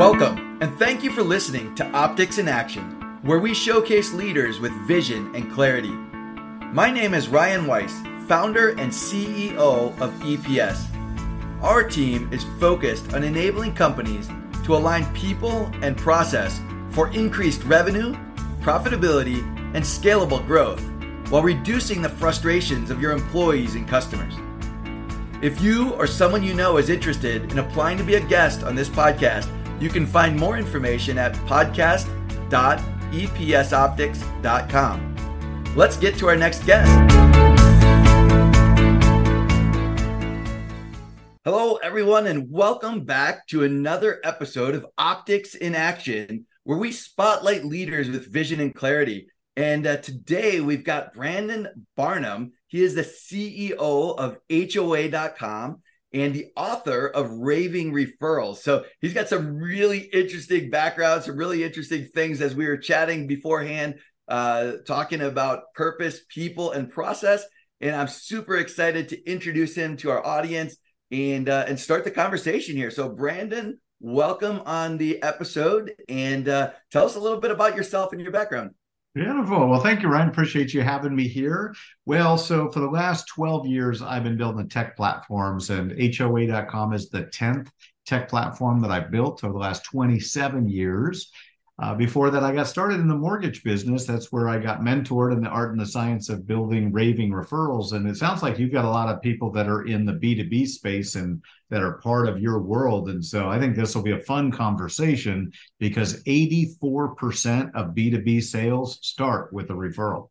Welcome, and thank you for listening to Optics in Action, where we showcase leaders with vision and clarity. My name is Ryan Weiss, founder and CEO of EPS. Our team is focused on enabling companies to align people and process for increased revenue, profitability, and scalable growth while reducing the frustrations of your employees and customers. If you or someone you know is interested in applying to be a guest on this podcast, you can find more information at podcast.epsoptics.com. Let's get to our next guest. Hello, everyone, and welcome back to another episode of Optics in Action, where we spotlight leaders with vision and clarity. And uh, today we've got Brandon Barnum. He is the CEO of HOA.com and the author of Raving Referrals. So he's got some really interesting backgrounds, some really interesting things as we were chatting beforehand, uh, talking about purpose, people, and process. And I'm super excited to introduce him to our audience and uh, and start the conversation here. So Brandon, welcome on the episode, and uh, tell us a little bit about yourself and your background. Beautiful. Well, thank you, Ryan. Appreciate you having me here. Well, so for the last 12 years, I've been building tech platforms, and HOA.com is the 10th tech platform that I've built over the last 27 years. Uh, before that, I got started in the mortgage business. That's where I got mentored in the art and the science of building raving referrals. And it sounds like you've got a lot of people that are in the B2B space and that are part of your world. And so I think this will be a fun conversation because 84% of B2B sales start with a referral.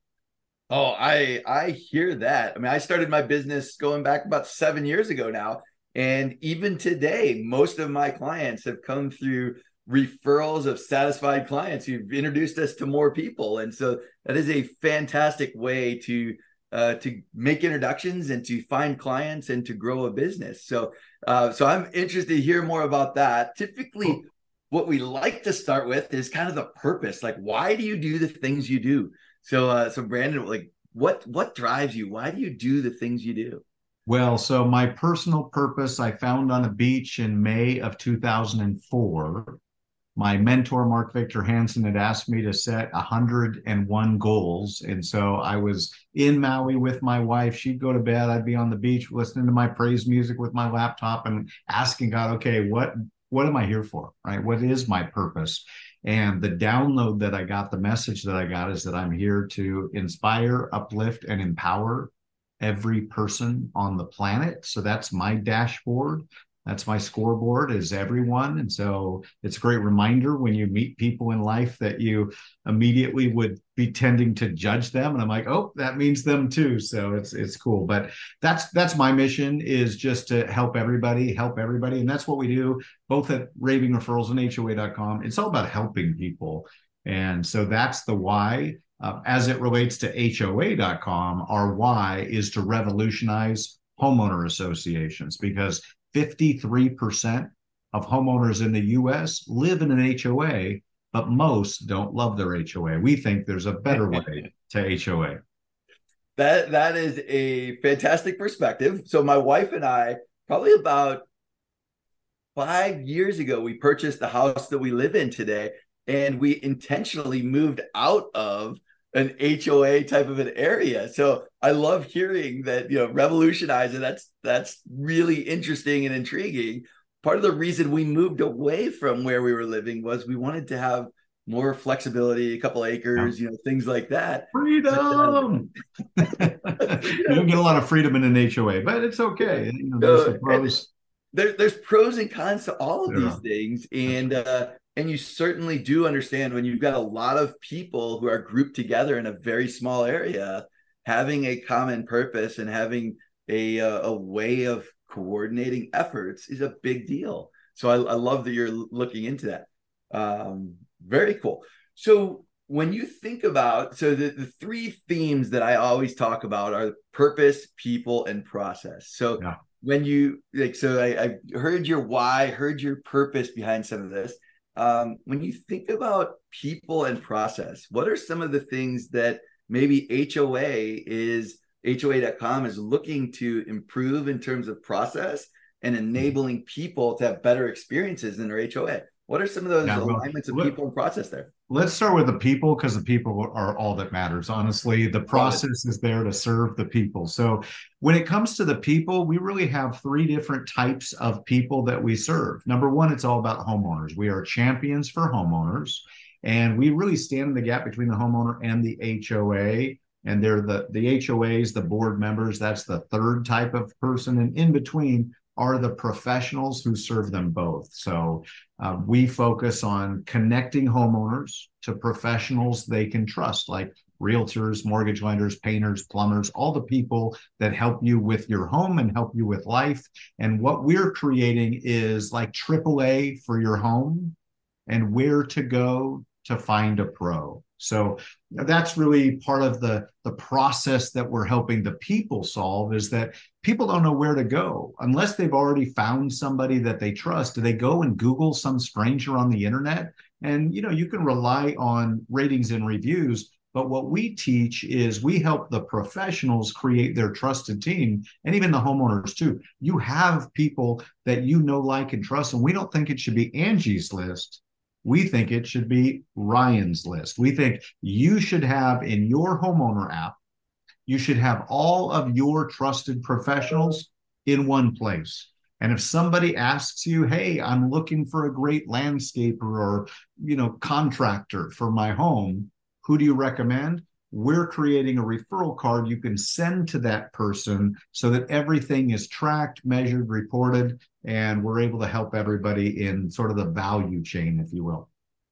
Oh, I I hear that. I mean, I started my business going back about 7 years ago now, and even today most of my clients have come through referrals of satisfied clients. Who've introduced us to more people. And so that is a fantastic way to uh, to make introductions and to find clients and to grow a business. So uh, so i'm interested to hear more about that. Typically what we like to start with is kind of the purpose. Like why do you do the things you do? So uh, so brandon like what what drives you? Why do you do the things you do? Well, so my personal purpose I found on a beach in May of 2004 my mentor mark victor hansen had asked me to set 101 goals. And so i was in maui with my wife. She'd go to bed. I'd be on the beach listening to my praise music with my laptop and asking god okay what what am i here for right? What is my purpose? And the download that i got the message that i got is that i'm here to inspire uplift and empower every person on the planet. So that's my dashboard that's my scoreboard is everyone. And so it's a great reminder when you meet people in life that you immediately would be tending to judge them. And i'm like oh that means them too. So it's it's cool. But that's that's my mission is just to help everybody help everybody. And that's what we do both at raving referrals and hoa.com it's all about helping people. And so that's the why. Uh, as it relates to hoa.com our why is to revolutionize homeowner associations because 53% of homeowners in the US live in an HOA, but most don't love their HOA. We think there's a better way to HOA. That that is a fantastic perspective. So my wife and I probably about 5 years ago we purchased the house that we live in today and we intentionally moved out of an HOA type of an area. So I love hearing that, you know, revolutionizing. That's that's really interesting and intriguing. Part of the reason we moved away from where we were living was we wanted to have more flexibility, a couple acres, you know, things like that. Freedom. you don't get a lot of freedom in an HOA, but it's okay. You know, there's, the pros. There, there's pros and cons to all of yeah. these things, and uh, and you certainly do understand when you've got a lot of people who are grouped together in a very small area having a common purpose and having a uh, a way of coordinating efforts is a big deal. So i, I love that you're looking into that. Um, very cool. So when you think about so the, the three themes that i always talk about are purpose people and process. So yeah. when you like so I, I heard your why heard your purpose behind some of this um, when you think about people and process, what are some of the things that maybe HOA is HOA.com is looking to improve in terms of process and enabling people to have better experiences in their HOA? What are some of those yeah, well, alignments of people and process there? Let's start with the people because the people are all that matters. Honestly, the process is there to serve the people. So, when it comes to the people, we really have three different types of people that we serve. Number one, it's all about homeowners. We are champions for homeowners, and we really stand in the gap between the homeowner and the HOA. And they're the the HOAs, the board members. That's the third type of person, and in between are the professionals who serve them both. So uh, we focus on connecting homeowners to professionals they can trust, like realtors, mortgage lenders, painters, plumbers, all the people that help you with your home and help you with life. And what we're creating is like AAA for your home and where to go to find a pro. So that's really part of the the process that we're helping the people solve is that people don't know where to go unless they've already found somebody that they trust. Do they go and Google some stranger on the internet? And you know, you can rely on ratings and reviews, but what we teach is we help the professionals create their trusted team and even the homeowners too. You have people that you know, like, and trust, and we don't think it should be Angie's list we think it should be Ryan's list. We think you should have in your homeowner app, you should have all of your trusted professionals in one place. And if somebody asks you, "Hey, I'm looking for a great landscaper or, you know, contractor for my home, who do you recommend?" We're creating a referral card you can send to that person so that everything is tracked, measured, reported, and we're able to help everybody in sort of the value chain, if you will.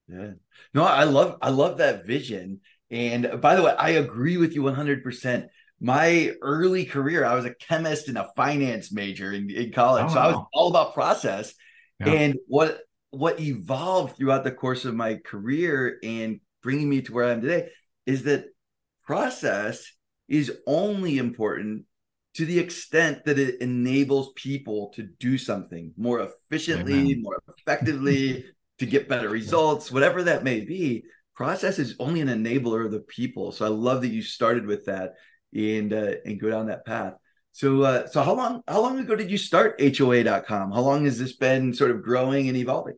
Yeah. No, I love I love that vision. And uh, by the way, I agree with you 100%. My early career, I was a chemist and a finance major in, in college. Oh, so I was all about process. Yeah. And what what evolved throughout the course of my career and bringing me to where I am today is that process is only important to the extent that it enables people to do something more efficiently, Amen. more effectively, to get better results, whatever that may be. Process is only an enabler of the people. So I love that you started with that and uh, and go down that path. So uh, so how long how long ago did you start HOA.com? How long has this been sort of growing and evolving?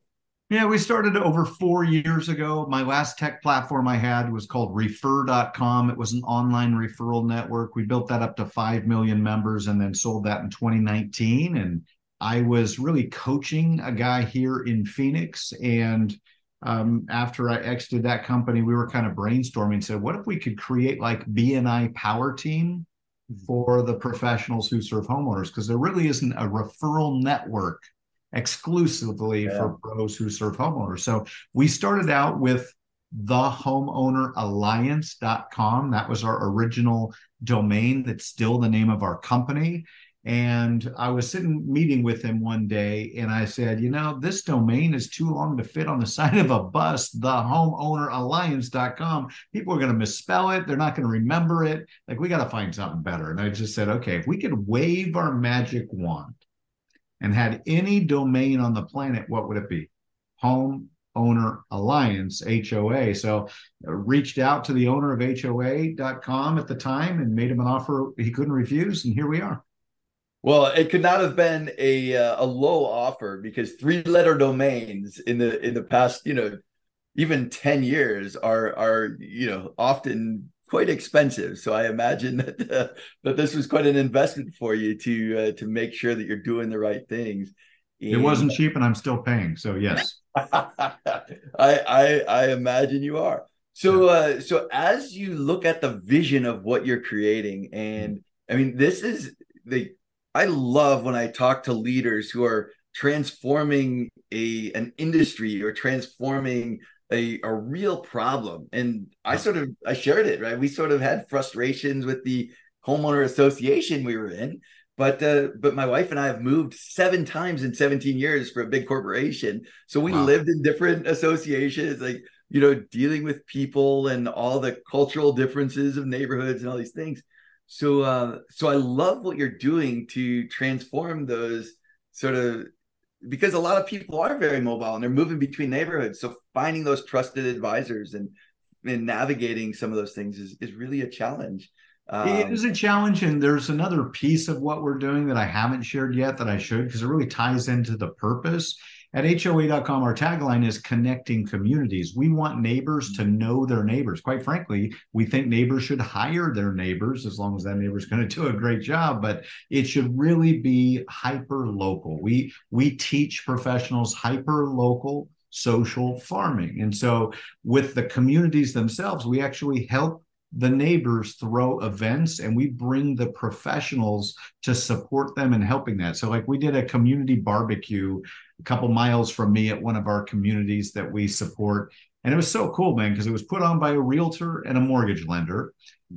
Yeah, we started over four years ago. My last tech platform I had was called refer.com. It was an online referral network. We built that up to 5 million members and then sold that in 2019. And I was really coaching a guy here in Phoenix. And um, after I exited that company, we were kind of brainstorming, said, what if we could create like BNI Power Team for the professionals who serve homeowners? Because there really isn't a referral network exclusively yeah. for pros who serve homeowners. So we started out with thehomeowneralliance.com. That was our original domain. That's still the name of our company. And I was sitting meeting with him one day and I said, you know, this domain is too long to fit on the side of a bus, thehomeowneralliance.com. People are going to misspell it. They're not going to remember it. Like, we got to find something better. And I just said, okay, if we could wave our magic wand and had any domain on the planet, what would it be? Home Owner Alliance, HOA. So I reached out to the owner of HOA.com at the time and made him an offer he couldn't refuse. And here we are. Well, it could not have been a uh, a low offer because three letter domains in the in the past, you know, even 10 years are are you know often quite expensive. So I imagine that uh, that this was quite an investment for you to uh, to make sure that you're doing the right things. And, it wasn't cheap, and I'm still paying. So yes, I, I I imagine you are. So uh, so as you look at the vision of what you're creating, and I mean this is the I love when I talk to leaders who are transforming a an industry or transforming a, a real problem. And I sort of I shared it, right? We sort of had frustrations with the homeowner association we were in. But uh, but my wife and I have moved seven times in 17 years for a big corporation. So we wow. lived in different associations, like you know, dealing with people and all the cultural differences of neighborhoods and all these things. So uh, so I love what you're doing to transform those sort of because a lot of people are very mobile and they're moving between neighborhoods. So finding those trusted advisors and and navigating some of those things is, is really a challenge. Um, it is a challenge, and there's another piece of what we're doing that I haven't shared yet that I should because it really ties into the purpose. At HOA.com, our tagline is connecting communities. We want neighbors to mm-hmm. know their neighbors. Quite frankly, we think neighbors should hire their neighbors as long as that neighbor's going to do a great job, but it should really be hyper local. We we teach professionals hyper local social farming. And so with the communities themselves, we actually help the neighbors throw events and we bring the professionals to support them in helping that. So, like, we did a community barbecue a couple miles from me at one of our communities that we support. And it was so cool, man, because it was put on by a realtor and a mortgage lender.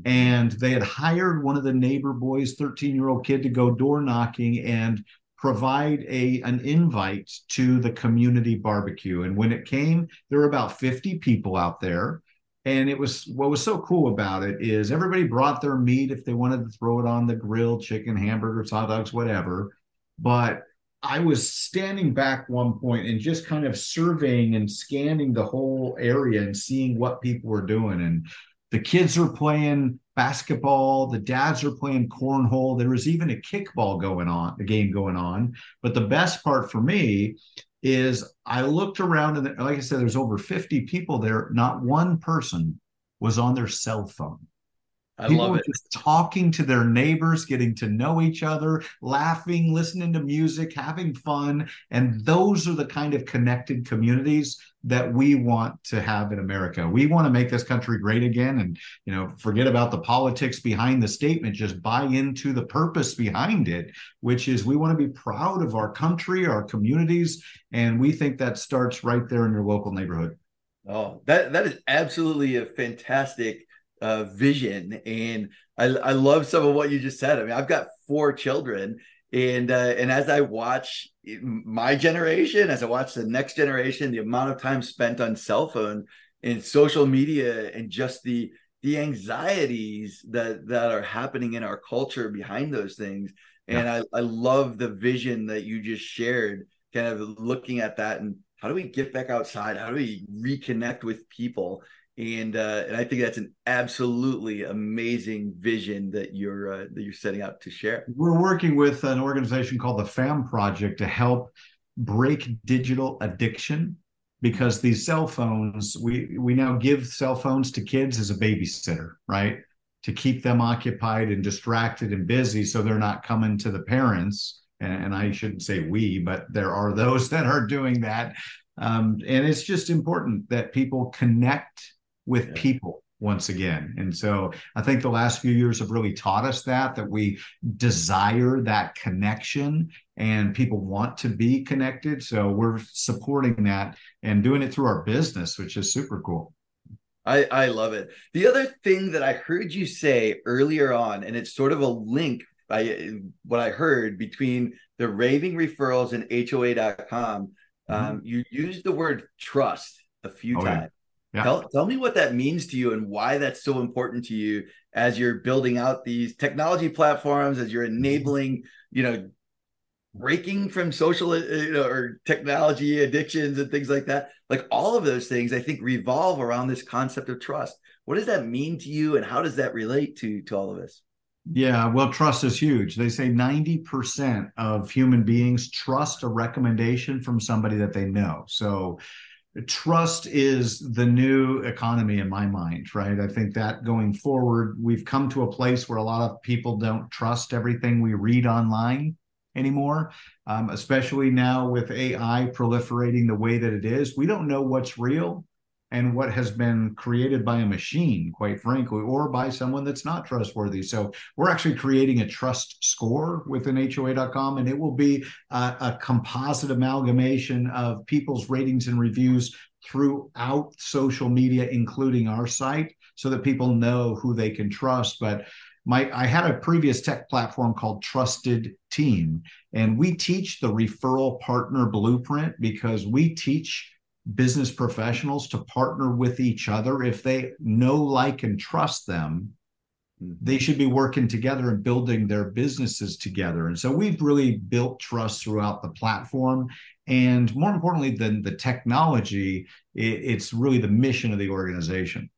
And they had hired one of the neighbor boys, 13 year old kid, to go door knocking and provide a an invite to the community barbecue. And when it came, there were about 50 people out there. And it was what was so cool about it is everybody brought their meat if they wanted to throw it on the grill, chicken, hamburgers, hot dogs, whatever. But I was standing back one point and just kind of surveying and scanning the whole area and seeing what people were doing. And the kids are playing basketball, the dads are playing cornhole. There was even a kickball going on, a game going on. But the best part for me is I looked around and like I said, there's over 50 people there. Not one person was on their cell phone. I People love it. just talking to their neighbors, getting to know each other, laughing, listening to music, having fun. And those are the kind of connected communities that we want to have in America. We want to make this country great again and, you know, forget about the politics behind the statement, just buy into the purpose behind it, which is we want to be proud of our country, our communities, and we think that starts right there in your local neighborhood. Oh, that that is absolutely a fantastic uh, vision, and I I love some of what you just said. I mean, I've got four children, and uh, and as I watch my generation, as I watch the next generation, the amount of time spent on cell phone and social media, and just the the anxieties that that are happening in our culture behind those things, and I I love the vision that you just shared, kind of looking at that and how do we get back outside? How do we reconnect with people? And uh, and I think that's an absolutely amazing vision that you're uh, that you're setting out to share. We're working with an organization called the FAM Project to help break digital addiction because these cell phones we we now give cell phones to kids as a babysitter, right? To keep them occupied and distracted and busy so they're not coming to the parents. And, and I shouldn't say we, but there are those that are doing that. Um, and it's just important that people connect with yeah. people once again. And so I think the last few years have really taught us that that we desire that connection and people want to be connected. So we're supporting that and doing it through our business, which is super cool. I, I love it. The other thing that I heard you say earlier on, and it's sort of a link I what I heard between the raving referrals and HOA.com, mm-hmm. um, you used the word trust a few oh, times. Yeah. Yeah. Tell, tell me what that means to you and why that's so important to you as you're building out these technology platforms, as you're enabling, you know, breaking from social uh, you know, or technology addictions and things like that. Like all of those things, I think revolve around this concept of trust. What does that mean to you, and how does that relate to to all of this? Yeah, well, trust is huge. They say 90% of human beings trust a recommendation from somebody that they know. So trust is the new economy in my mind right? I think that going forward we've come to a place where a lot of people don't trust everything we read online anymore um, especially now with ai proliferating the way that it is. We don't know what's real and what has been created by a machine, quite frankly, or by someone that's not trustworthy. So we're actually creating a trust score within HOA.com, and it will be a, a composite amalgamation of people's ratings and reviews throughout social media, including our site, so that people know who they can trust. But my I had a previous tech platform called Trusted Team, and we teach the referral partner blueprint because we teach business professionals to partner with each other. If they know, like, and trust them, they should be working together and building their businesses together. And so we've really built trust throughout the platform. And more importantly than the technology, it's really the mission of the organization.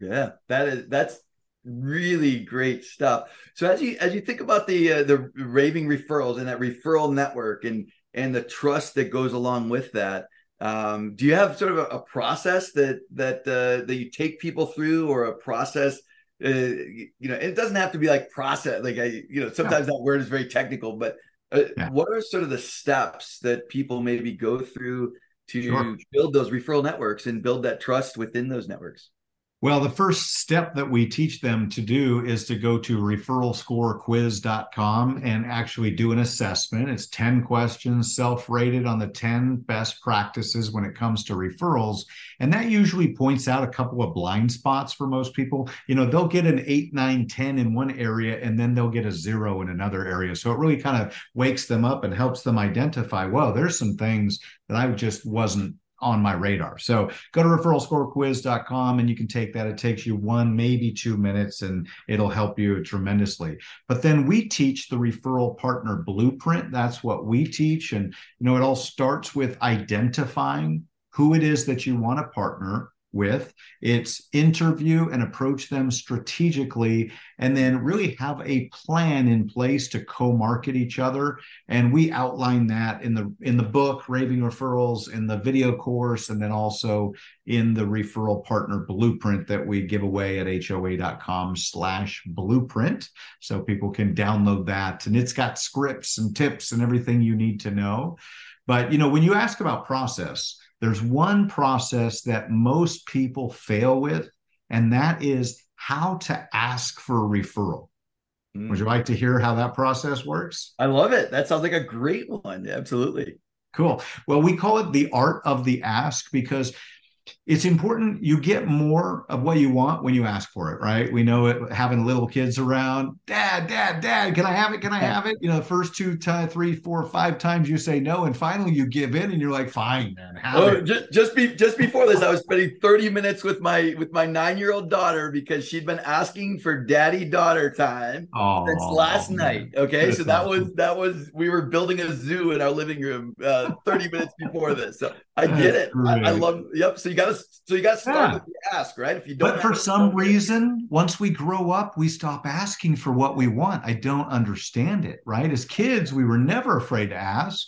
Yeah, that is that's really great stuff. So as you as you think about the uh, the raving referrals and that referral network and and the trust that goes along with that. Um, do you have sort of a, a process that that uh, that you take people through, or a process? Uh, you know, it doesn't have to be like process. Like I, you know, sometimes yeah. that word is very technical, but uh, yeah. what are sort of the steps that people maybe go through to sure. build those referral networks and build that trust within those networks? Well, the first step that we teach them to do is to go to referralscorequiz.com and actually do an assessment. It's 10 questions, self rated on the 10 best practices when it comes to referrals. And that usually points out a couple of blind spots for most people. You know, they'll get an 8, 9, 10 in one area, and then they'll get a zero in another area. So it really kind of wakes them up and helps them identify, well, there's some things that I just wasn't on my radar. So go to referralscorequiz.com and you can take that. It takes you one, maybe two minutes, and it'll help you tremendously. But then we teach the referral partner blueprint. That's what we teach. And, you know, it all starts with identifying who it is that you want to partner with. It's interview and approach them strategically, and then really have a plan in place to co-market each other. And we outline that in the in the book, Raving Referrals, in the video course, and then also in the referral partner blueprint that we give away at hoa.com slash blueprint. So people can download that. And it's got scripts and tips and everything you need to know. But you know, when you ask about process, there's one process that most people fail with, and that is how to ask for a referral. Mm. Would you like to hear how that process works? I love it. That sounds like a great one. Absolutely. Cool. Well, we call it the art of the ask because it's important you get more of what you want when you ask for it right? We know it having little kids around dad dad dad can i have it? Can i have it? You know the first two time three four five times you say no and finally you give in and you're like fine man have oh, it. just just be just before this i was spending 30 minutes with my with my nine year old daughter because she'd been asking for daddy daughter time oh, since last night okay? That's so that awesome. was that was we were building a zoo in our living room uh 30 minutes before this so i get it I, I love yep so you got to so you got to start yeah. with the ask, right? If you don't. But for some reason, once we grow up, we stop asking for what we want. I don't understand it, right? As kids, we were never afraid to ask.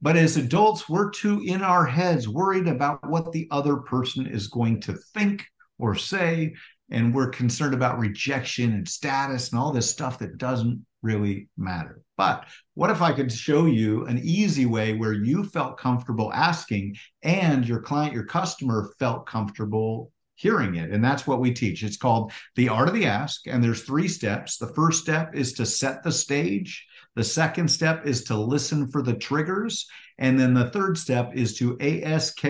But as adults, we're too in our heads worried about what the other person is going to think or say. And we're concerned about rejection and status and all this stuff that doesn't really matter. But what if I could show you an easy way where you felt comfortable asking and your client, your customer felt comfortable hearing it? And that's what we teach. It's called the art of the ask. And there's three steps. The first step is to set the stage. The second step is to listen for the triggers. And then the third step is to ASK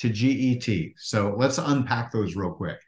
to GET. So let's unpack those real quick.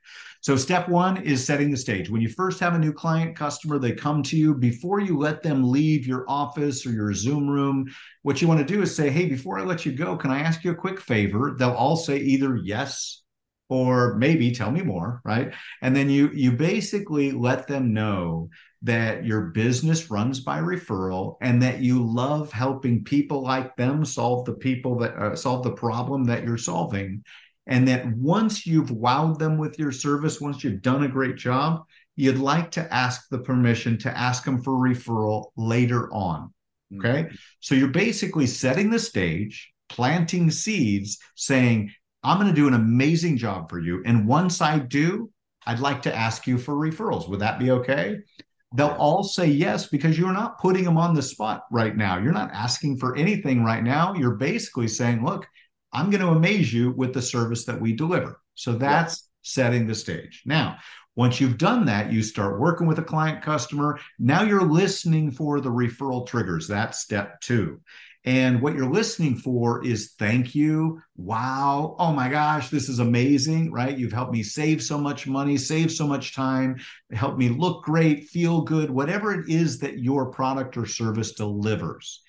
So, step one is setting the stage. When you first have a new client customer, they come to you before you let them leave your office or your Zoom room. What you want to do is say, Hey, before I let you go, can I ask you a quick favor? They'll all say either yes or maybe tell me more, right? And then you you basically let them know that your business runs by referral and that you love helping people like them solve the people that uh, solve the problem that you're solving and that once you've wowed them with your service, once you've done a great job, you'd like to ask the permission to ask them for referral later on. Okay. Mm-hmm. So you're basically setting the stage, planting seeds, saying, I'm going to do an amazing job for you. And once I do, I'd like to ask you for referrals. Would that be okay? They'll all say yes because you're not putting them on the spot right now. You're not asking for anything right now. You're basically saying, look, I'm going to amaze you with the service that we deliver. So that's setting the stage. Now, once you've done that, you start working with a client customer. Now you're listening for the referral triggers. That's step two. And what you're listening for is thank you. Wow. Oh my gosh, this is amazing, right? You've helped me save so much money, save so much time, help me look great, feel good, whatever it is that your product or service delivers.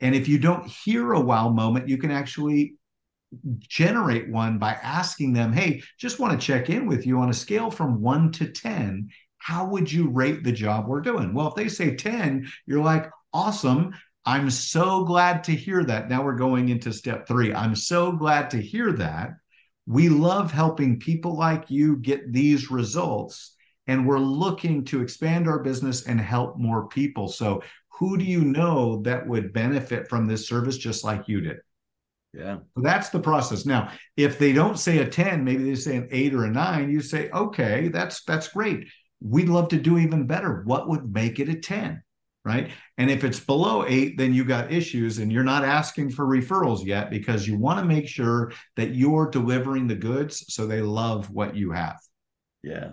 And if you don't hear a wow moment, you can actually generate one by asking them, hey, just want to check in with you on a scale from one to 10. How would you rate the job we're doing? Well, if they say 10, you're like, awesome. I'm so glad to hear that. Now we're going into step three. I'm so glad to hear that. We love helping people like you get these results. And we're looking to expand our business and help more people. So, who do you know that would benefit from this service just like you did? Yeah. So that's the process. Now, if they don't say a 10, maybe they say an eight or a nine, you say, okay, that's that's great. We'd love to do even better. What would make it a 10? Right. And if it's below eight, then you got issues and you're not asking for referrals yet because you want to make sure that you're delivering the goods so they love what you have. Yeah.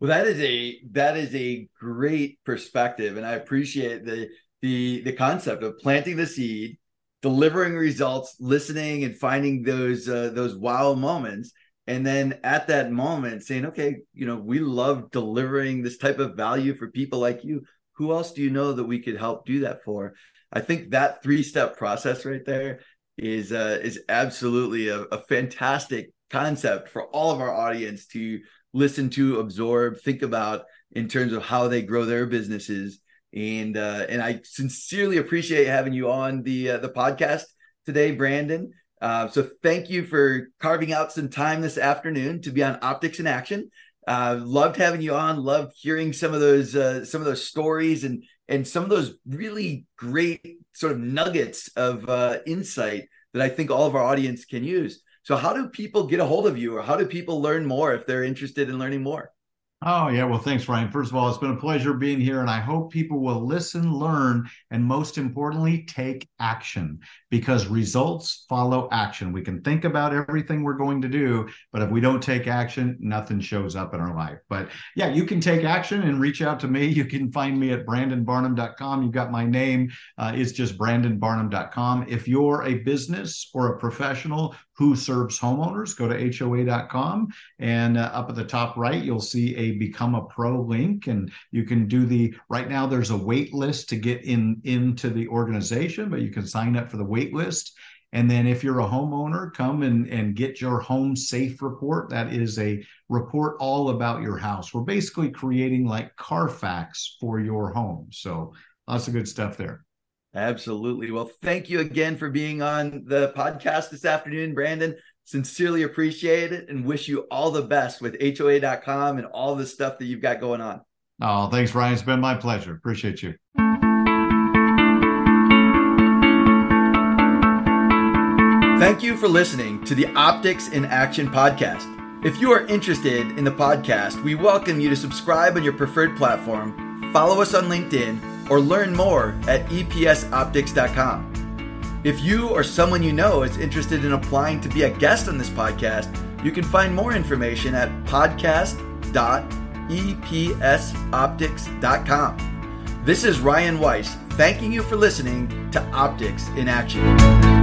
Well, that is a that is a great perspective, and I appreciate the the the concept of planting the seed, delivering results, listening, and finding those uh, those wow moments, and then at that moment saying, okay, you know, we love delivering this type of value for people like you. Who else do you know that we could help do that for? I think that three step process right there is uh, is absolutely a, a fantastic concept for all of our audience to listen to, absorb, think about in terms of how they grow their businesses. And uh, and I sincerely appreciate having you on the uh, the podcast today, Brandon. Uh, so thank you for carving out some time this afternoon to be on Optics in Action. Uh, loved having you on. Loved hearing some of those uh, some of those stories and and some of those really great sort of nuggets of uh, insight that I think all of our audience can use. So, how do people get a hold of you, or how do people learn more if they're interested in learning more? Oh, yeah. Well, thanks, Ryan. First of all, it's been a pleasure being here, and I hope people will listen, learn, and most importantly, take action because results follow action. We can think about everything we're going to do, but if we don't take action, nothing shows up in our life. But yeah, you can take action and reach out to me. You can find me at brandonbarnum.com. You've got my name, uh, it's just brandonbarnum.com. If you're a business or a professional who serves homeowners, go to hoa.com. And uh, up at the top right, you'll see a become a pro link. And you can do the right now, there's a wait list to get in into the organization, but you can sign up for the wait list. And then if you're a homeowner, come and, and get your home safe report. That is a report all about your house. We're basically creating like Carfax for your home. So lots of good stuff there. Absolutely. Well, thank you again for being on the podcast this afternoon, Brandon. Sincerely appreciate it and wish you all the best with HOA.com and all the stuff that you've got going on. Oh, thanks, Ryan. It's been my pleasure. Appreciate you. Thank you for listening to the Optics in Action podcast. If you are interested in the podcast, we welcome you to subscribe on your preferred platform, follow us on LinkedIn, or learn more at epsoptics.com. If you or someone you know is interested in applying to be a guest on this podcast, you can find more information at podcast.epsoptics.com. This is Ryan Weiss, thanking you for listening to Optics in Action.